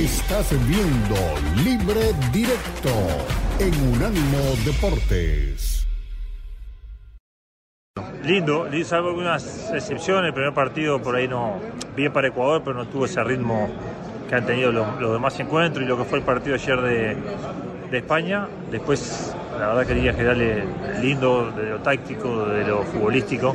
Estás viendo Libre Directo en Unánimo Deportes. Lindo, salvo algunas excepciones. El primer partido por ahí no, bien para Ecuador, pero no tuvo ese ritmo que han tenido los, demás encuentros y lo que fue el partido ayer de, de España. Después, la verdad quería generarle lindo de lo táctico, de lo futbolístico.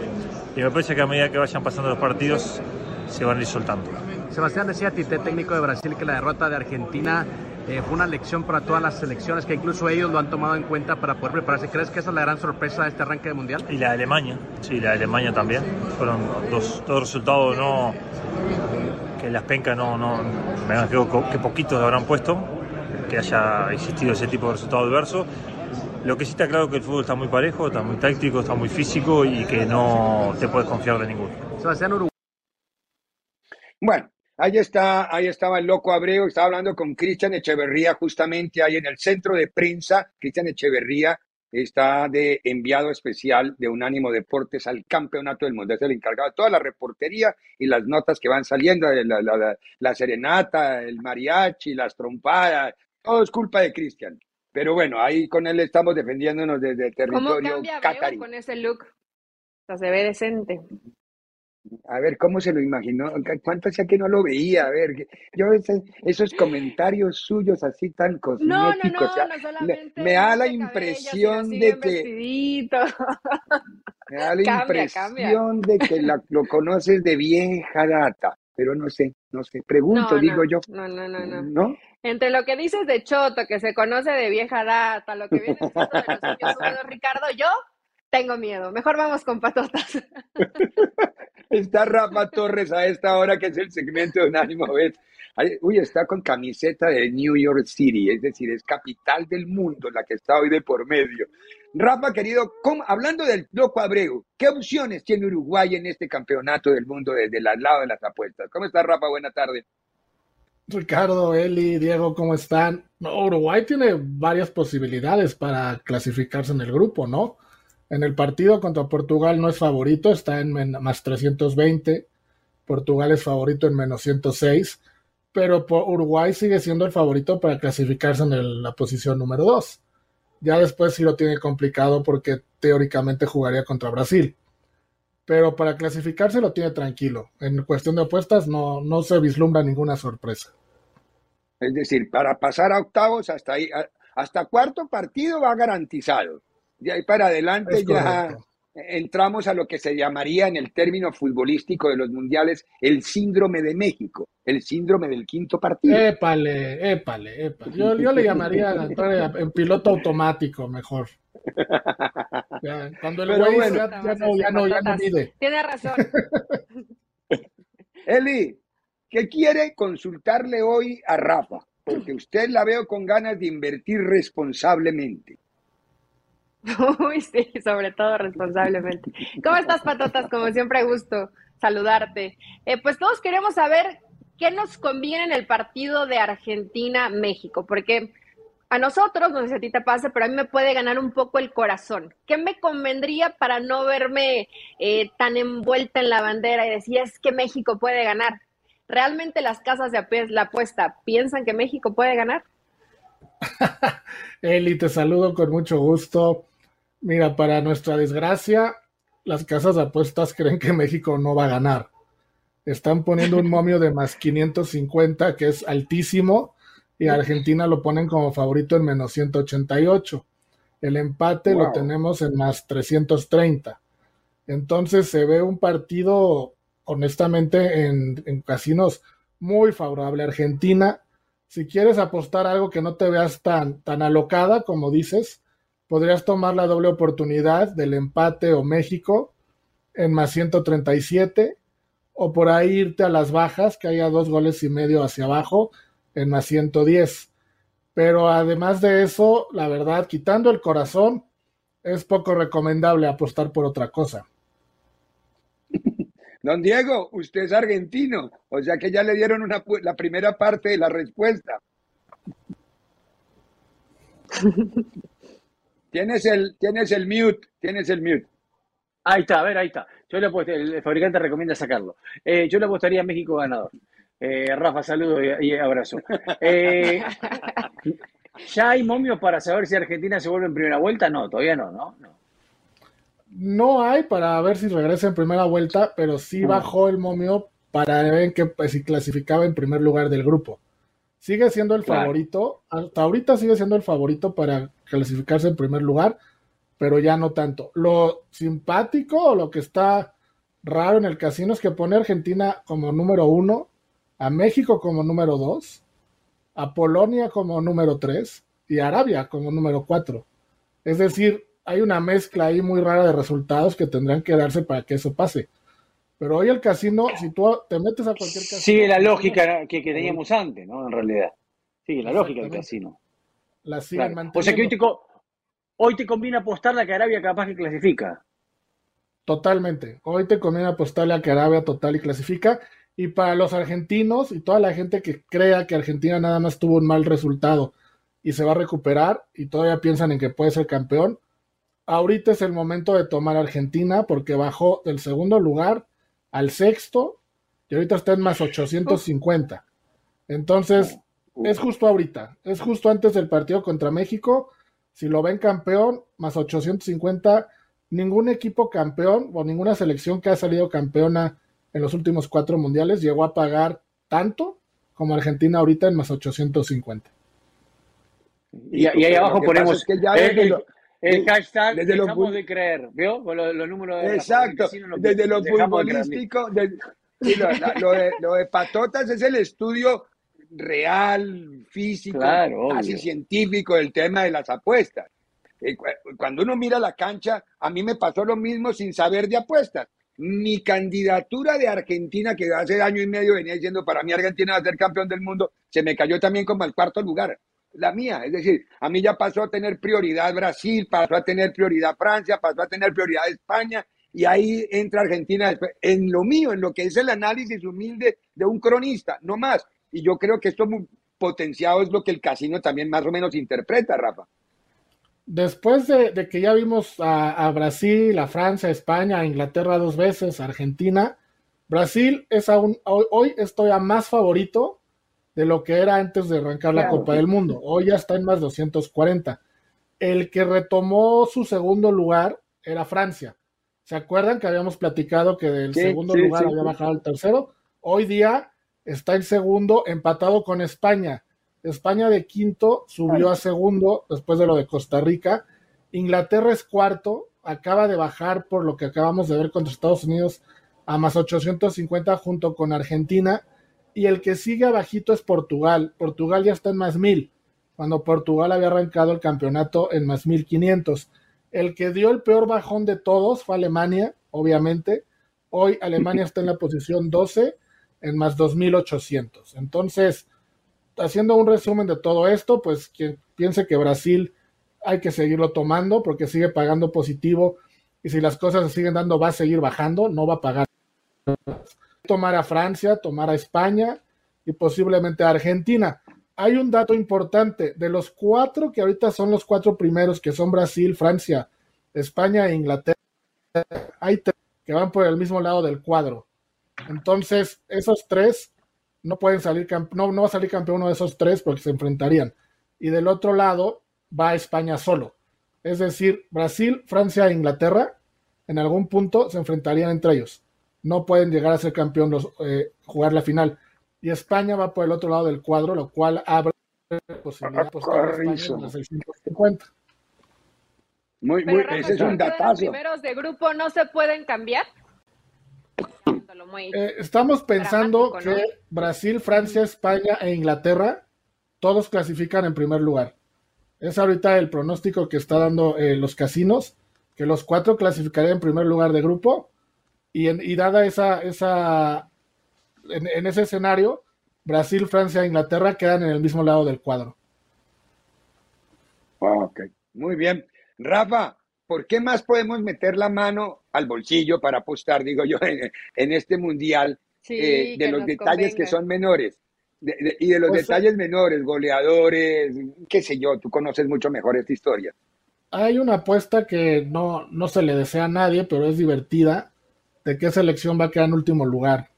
Y me parece que a medida que vayan pasando los partidos, se van a ir soltando. Sebastián decía Tite, técnico de Brasil, que la derrota de Argentina eh, fue una lección para todas las selecciones, que incluso ellos lo han tomado en cuenta para poder prepararse. ¿Crees que esa es la gran sorpresa de este arranque de Mundial? Y la de Alemania, sí, la de Alemania también. Fueron dos, dos resultados no que las pencas no, no me creo que poquitos habrán puesto, que haya existido ese tipo de resultado adverso. Lo que sí está claro que el fútbol está muy parejo, está muy táctico, está muy físico y que no te puedes confiar de ninguno. Sebastián Uruguay. Bueno, ahí está, ahí estaba el loco Abreu, estaba hablando con Cristian Echeverría justamente ahí en el centro de prensa. Cristian Echeverría está de enviado especial de Unánimo Deportes al Campeonato del Mundo. Es el encargado de toda la reportería y las notas que van saliendo, la, la, la serenata, el mariachi, las trompadas, todo es culpa de Cristian. Pero bueno, ahí con él estamos defendiéndonos desde el territorio ¿Cómo cambia con ese look? O sea, se ve decente. A ver, ¿cómo se lo imaginó? ¿Cuánto hacía que no lo veía? A ver, yo esos comentarios suyos así tan cosméticos, no, no, no, no solamente me da la impresión de que... Me da la impresión de que lo conoces de vieja data, pero no sé, no sé, pregunto, digo yo. No, no, no, no. ¿No? Entre lo que dices de Choto, que se conoce de vieja data, lo que viene de los años Ricardo, yo tengo miedo. Mejor vamos con patotas. Está Rafa Torres a esta hora, que es el segmento de Unánimo Bet. Uy, está con camiseta de New York City, es decir, es capital del mundo la que está hoy de por medio. Rafa, querido, hablando del loco Abreu, ¿qué opciones tiene Uruguay en este campeonato del mundo desde el lado de las apuestas? ¿Cómo está, Rafa? Buena tarde. Ricardo, Eli, Diego, ¿cómo están? Uruguay tiene varias posibilidades para clasificarse en el grupo, ¿no? En el partido contra Portugal no es favorito, está en más 320. Portugal es favorito en menos 106. Pero Uruguay sigue siendo el favorito para clasificarse en la posición número 2. Ya después sí lo tiene complicado porque teóricamente jugaría contra Brasil. Pero para clasificarse lo tiene tranquilo. En cuestión de apuestas no, no se vislumbra ninguna sorpresa. Es decir, para pasar a octavos hasta ahí, hasta cuarto partido va garantizado. De ahí para adelante ya entramos a lo que se llamaría en el término futbolístico de los mundiales el síndrome de México, el síndrome del quinto partido. Épale, épale, épale. Yo, le llamaría en piloto automático mejor. cuando el güey ya, no, ya no, ya no mide. Tiene razón. Eli, ¿qué quiere consultarle hoy a Rafa? Porque usted la veo con ganas de invertir responsablemente. Uy, sí, sobre todo responsablemente. ¿Cómo estás, Patotas? Como siempre, gusto saludarte. Eh, pues todos queremos saber qué nos conviene en el partido de Argentina-México, porque a nosotros, no sé si a ti te pase, pero a mí me puede ganar un poco el corazón. ¿Qué me convendría para no verme eh, tan envuelta en la bandera y decir, es que México puede ganar? ¿Realmente las casas de la apuesta piensan que México puede ganar? Eli, te saludo con mucho gusto. Mira, para nuestra desgracia, las casas de apuestas creen que México no va a ganar. Están poniendo un momio de más 550, que es altísimo, y Argentina lo ponen como favorito en menos 188. El empate lo tenemos en más 330. Entonces se ve un partido, honestamente, en, en casinos muy favorable a Argentina. Si quieres apostar algo que no te veas tan, tan alocada, como dices, podrías tomar la doble oportunidad del empate o México en más 137 o por ahí irte a las bajas, que haya dos goles y medio hacia abajo en más 110. Pero además de eso, la verdad, quitando el corazón, es poco recomendable apostar por otra cosa. Don Diego, usted es argentino, o sea que ya le dieron una, la primera parte de la respuesta. Tienes el, tienes el mute, tienes el mute. Ahí está, a ver, ahí está. Yo le el fabricante recomienda sacarlo. Eh, yo le apostaría a México ganador. Eh, Rafa, saludo y, abrazo. Eh, ¿Ya hay momios para saber si Argentina se vuelve en primera vuelta? No, todavía no, ¿no? No, hay para ver si regresa en primera vuelta, pero sí ah. bajó el momio para ver que, pues, si clasificaba en primer lugar del grupo. Sigue siendo el favorito, hasta ahorita sigue siendo el favorito para clasificarse en primer lugar, pero ya no tanto. Lo simpático o lo que está raro en el casino es que pone a Argentina como número uno, a México como número dos, a Polonia como número tres y a Arabia como número cuatro. Es decir, hay una mezcla ahí muy rara de resultados que tendrán que darse para que eso pase. Pero hoy el casino, si tú te metes a cualquier casino. Sigue la lógica que, teníamos antes, ¿no? En realidad. Sigue la lógica del casino. La siguen O sea que hoy te, hoy te conviene apostarle a que Arabia capaz que clasifica. Totalmente. Hoy te conviene apostarle a que Arabia total y clasifica. Y para los argentinos y toda la gente que crea que Argentina nada más tuvo un mal resultado y se va a recuperar y todavía piensan en que puede ser campeón, ahorita es el momento de tomar Argentina porque bajó del segundo lugar al sexto y ahorita está en más 850. Entonces, es justo ahorita, es justo antes del partido contra México si lo ven campeón, más 850, ningún equipo campeón o ninguna selección que ha salido campeona en los últimos cuatro mundiales llegó a pagar tanto como Argentina ahorita en más 850. Y, ahí abajo ponemos que ya el, hashtag desde dejamos de creer, ¿vio? los, números de Exacto, desde lo futbolístico, lo, de, lo de patotas es el estudio real, físico, casi científico del tema de las apuestas. Eh, cuando uno mira la cancha, a mí me pasó lo mismo sin saber de apuestas. Mi candidatura de Argentina, que hace año y medio venía diciendo para mí Argentina va a ser campeón del mundo, se me cayó también como al cuarto lugar. La mía, es decir, a mí ya pasó a tener prioridad Brasil, pasó a tener prioridad Francia, pasó a tener prioridad España, y ahí entra Argentina en lo mío, en lo que es el análisis humilde de un cronista, no más. Y yo creo que esto potenciado es lo que el casino también más o menos interpreta, Rafa. Después de, que ya vimos a, Brasil, a Francia, a España, a Inglaterra dos veces, a Argentina, Brasil es aún, hoy, estoy a más favorito de lo que era antes de arrancar la Copa del Mundo. Hoy ya está en más 240. El que retomó su segundo lugar era Francia. ¿Se acuerdan que habíamos platicado que del segundo lugar había bajado al tercero? Hoy día está en segundo, empatado con España. España de quinto subió a segundo después de lo de Costa Rica. Inglaterra es cuarto, acaba de bajar por lo que acabamos de ver contra Estados Unidos a más 850 junto con Argentina. Y el que sigue abajito es Portugal. Portugal ya está en más mil, cuando Portugal había arrancado el campeonato en más 1500. El que dio el peor bajón de todos fue Alemania, obviamente. Hoy Alemania está en la posición 12 en más 2.800. Entonces, haciendo un resumen de todo esto, pues quien piense que Brasil hay que seguirlo tomando porque sigue pagando positivo y si las cosas se siguen dando va a seguir bajando, no va a pagar. Tomar a Francia, tomar a España y posiblemente a Argentina. Hay un dato importante, de los cuatro que ahorita son los cuatro primeros, que son Brasil, Francia, España e Inglaterra, hay tres que van por el mismo lado del cuadro. Entonces, esos tres no pueden salir, no, no va a salir campeón uno de esos tres porque se enfrentarían. Y del otro lado va España solo. Es decir, Brasil, Francia e Inglaterra en algún punto se enfrentarían entre ellos. No pueden llegar a ser campeón, los, eh, jugar la final. Y España va por el otro lado del cuadro, lo cual abre posibilidad de España 650. Muy, muy, ese es un datazo. Los primeros de grupo no se pueden cambiar. Eh, estamos pensando que Brasil, Francia, España e Inglaterra todos clasifican en primer lugar. Es ahorita el pronóstico que está dando eh, los casinos, que los cuatro clasificarían en primer lugar de grupo y, dada esa, esa en, ese escenario, Brasil, Francia e Inglaterra quedan en el mismo lado del cuadro. Ok, muy bien. Rafa, ¿por qué más podemos meter la mano al bolsillo para apostar, digo yo, en, este mundial eh, de los detalles que son menores? y de los pues, detalles menores, goleadores, qué sé yo, tú conoces mucho mejor esta historia. Hay una apuesta que no, no se le desea a nadie, pero es divertida, de qué selección va a quedar en último lugar.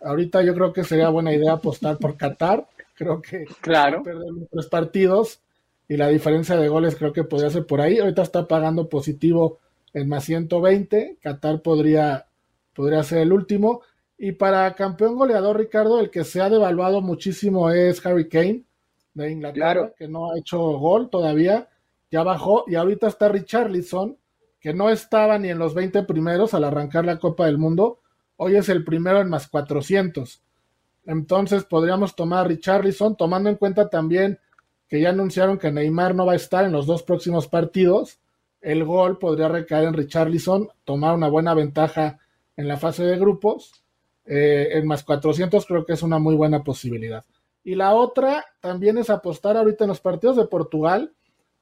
Ahorita yo creo que sería buena idea apostar por Qatar. Creo que claro. perder tres partidos y la diferencia de goles creo que podría ser por ahí. Ahorita está pagando positivo en más 120. Qatar podría, podría ser el último. Y para campeón goleador, Ricardo, el que se ha devaluado muchísimo es Harry Kane de Inglaterra, que no ha hecho gol todavía. Ya bajó y ahorita está Richarlison, que no estaba ni en los 20 primeros al arrancar la Copa del Mundo Hoy es el primero en más 400. Entonces podríamos tomar a Richarlison, tomando en cuenta también que ya anunciaron que Neymar no va a estar en los dos próximos partidos. El gol podría recaer en Richarlison, tomar una buena ventaja en la fase de grupos. Eh, en más 400 creo que es una muy buena posibilidad. Y la otra también es apostar ahorita en los partidos de Portugal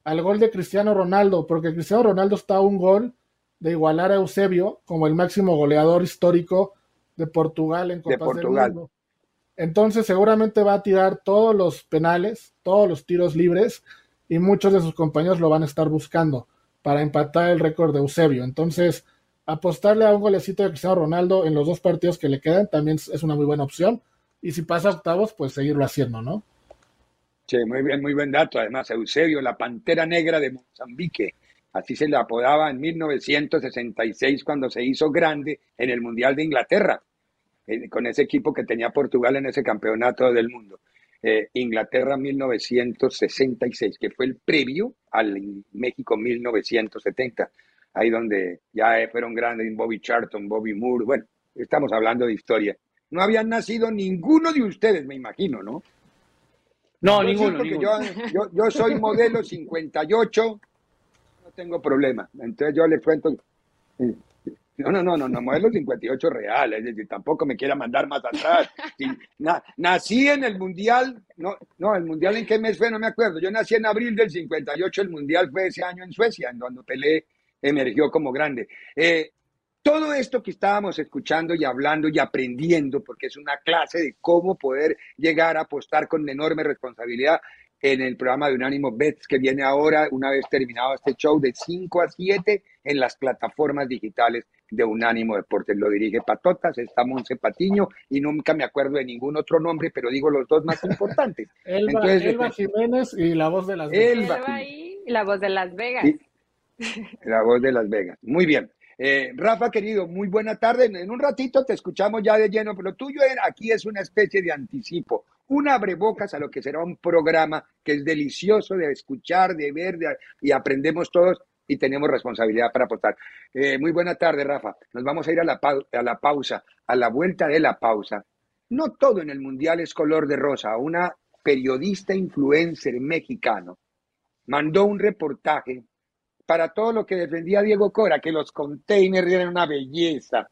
al gol de Cristiano Ronaldo, porque Cristiano Ronaldo está a un gol de igualar a Eusebio como el máximo goleador histórico de Portugal en Copas del Mundo. Entonces seguramente va a tirar todos los penales, todos los tiros libres y muchos de sus compañeros lo van a estar buscando para empatar el récord de Eusebio. Entonces, apostarle a un golecito de Cristiano Ronaldo en los dos partidos que le quedan también es una muy buena opción. Y si pasa octavos, pues seguirlo haciendo, ¿no? Sí, muy bien, muy buen dato. Además, Eusebio, la pantera negra de Mozambique, así se le apodaba en 1966 cuando se hizo grande en el Mundial de Inglaterra, eh, con ese equipo que tenía Portugal en ese campeonato del mundo. Eh, Inglaterra 1966, que fue el previo al México 1970, ahí donde ya fueron grandes Bobby Charlton, Bobby Moore, bueno, estamos hablando de historia. No habían nacido ninguno de ustedes, me imagino, ¿no? No, ninguno. Yo, yo, yo soy modelo 58, tengo problema. Entonces yo le cuento. No, no, no, no, no, modelo 58 real, es decir, tampoco me quiera mandar más atrás. nací en el Mundial, no, no, el Mundial en qué mes fue, no me acuerdo. Yo nací en abril del 58, el Mundial fue ese año en Suecia, en donde Pelé emergió como grande. Eh, todo esto que estábamos escuchando y hablando y aprendiendo, porque es una clase de cómo poder llegar a apostar con enorme responsabilidad, en el programa de Unánimo Bets que viene ahora, una vez terminado este show, de 5 a 7 en las plataformas digitales de Unánimo Deportes. Lo dirige Patotas, está Monse Patiño y nunca me acuerdo de ningún otro nombre, pero digo los dos más importantes. Elba, Elba este, Jiménez y la voz de Las Vegas. Elba, y la voz de Las Vegas. la voz de Las Vegas. Muy bien. Eh, Rafa, querido, muy buena tarde. En un ratito te escuchamos ya de lleno, pero tuyo aquí es una especie de anticipo, un abrebocas a lo que será un programa que es delicioso de escuchar, de ver y aprendemos todos y tenemos responsabilidad para apostar. Eh, muy buena tarde, Rafa. Nos vamos a ir a la, a la pausa, a la vuelta de la pausa. No todo en el Mundial es color de rosa. Una periodista influencer mexicano mandó un reportaje para todo lo que defendía Diego Cora, que los containers eran una belleza.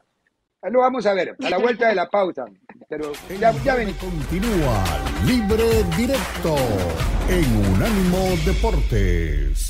Lo vamos a ver, a la vuelta de la pausa. Pero ya, ya ven. Continúa Libre Directo en Unánimo Deportes.